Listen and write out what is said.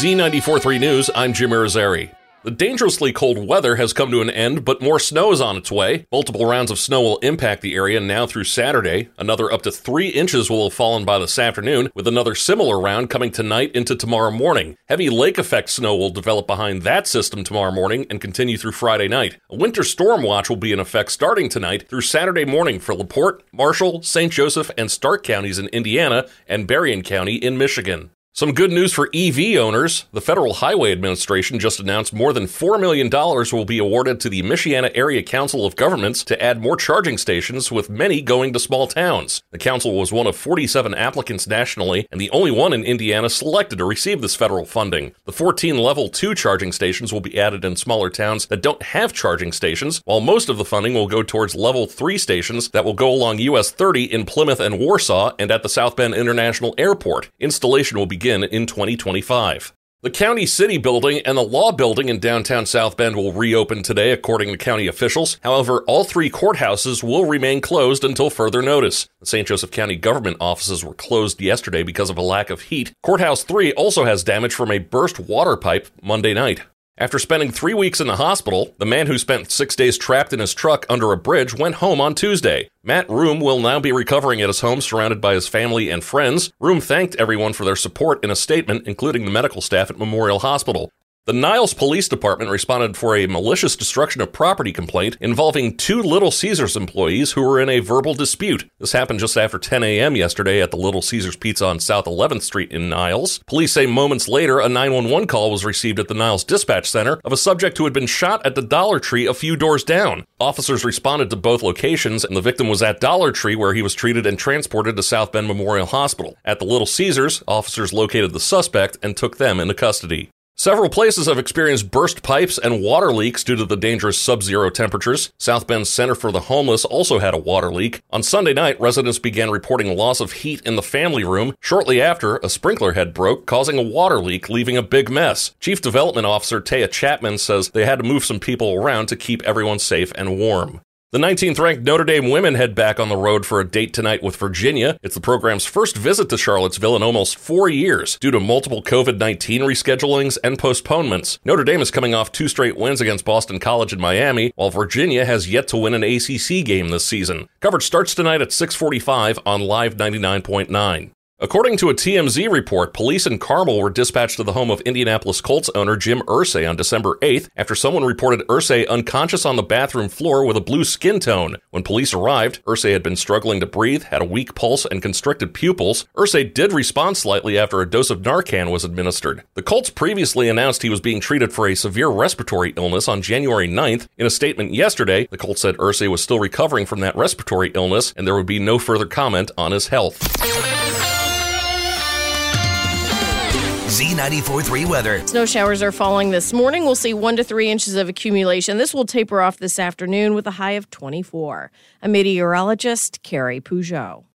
Z94.3 News, I'm Jim Irizarry. The dangerously cold weather has come to an end, but more snow is on its way. Multiple rounds of snow will impact the area now through Saturday. Another up to three inches will have fallen by this afternoon, with another similar round coming tonight into tomorrow morning. Heavy lake effect snow will develop behind that system tomorrow morning and continue through Friday night. A winter storm watch will be in effect starting tonight through Saturday morning for LaPorte, Marshall, St. Joseph, and Stark counties in Indiana and Berrien County in Michigan. Some good news for EV owners. The Federal Highway Administration just announced more than $4 million will be awarded to the Michiana Area Council of Governments to add more charging stations, with many going to small towns. The council was one of 47 applicants nationally and the only one in Indiana selected to receive this federal funding. The 14 level 2 charging stations will be added in smaller towns that don't have charging stations, while most of the funding will go towards level 3 stations that will go along US 30 in Plymouth and Warsaw and at the South Bend International Airport. Installation will begin begin in 2025. The County City Building and the Law Building in downtown South Bend will reopen today, according to county officials. However, all three courthouses will remain closed until further notice. The St. Joseph County government offices were closed yesterday because of a lack of heat. Courthouse 3 also has damage from a burst water pipe Monday night. After spending three weeks in the hospital, the man who spent six days trapped in his truck under a bridge went home on Tuesday. Matt Room will now be recovering at his home surrounded by his family and friends. Room thanked everyone for their support in a statement, including the medical staff at Memorial Hospital. The Niles Police Department responded for a malicious destruction of property complaint involving two Little Caesars employees who were in a verbal dispute. This happened just after 10 a.m. yesterday at the Little Caesars Pizza on South 11th Street in Niles. Police say moments later, a 911 call was received at the Niles Dispatch Center of a subject who had been shot at the Dollar Tree a few doors down. Officers responded to both locations, and the victim was at Dollar Tree where he was treated and transported to South Bend Memorial Hospital. At the Little Caesars, officers located the suspect and took them into custody. Several places have experienced burst pipes and water leaks due to the dangerous sub zero temperatures. South Bend's Center for the Homeless also had a water leak. On Sunday night, residents began reporting loss of heat in the family room. Shortly after, a sprinkler head broke, causing a water leak, leaving a big mess. Chief Development Officer Taya Chapman says they had to move some people around to keep everyone safe and warm. The 19th ranked Notre Dame women head back on the road for a date tonight with Virginia. It's the program's first visit to Charlottesville in almost four years due to multiple COVID 19 reschedulings and postponements. Notre Dame is coming off two straight wins against Boston College and Miami, while Virginia has yet to win an ACC game this season. Coverage starts tonight at 645 on Live 99.9. According to a TMZ report, police in Carmel were dispatched to the home of Indianapolis Colts owner Jim Irsay on December 8th after someone reported Irsay unconscious on the bathroom floor with a blue skin tone. When police arrived, Irsay had been struggling to breathe, had a weak pulse, and constricted pupils. Irsay did respond slightly after a dose of Narcan was administered. The Colts previously announced he was being treated for a severe respiratory illness on January 9th. In a statement yesterday, the Colts said Irsay was still recovering from that respiratory illness and there would be no further comment on his health. Z94.3 weather. Snow showers are falling this morning. We'll see one to three inches of accumulation. This will taper off this afternoon with a high of 24. A meteorologist, Carrie Peugeot.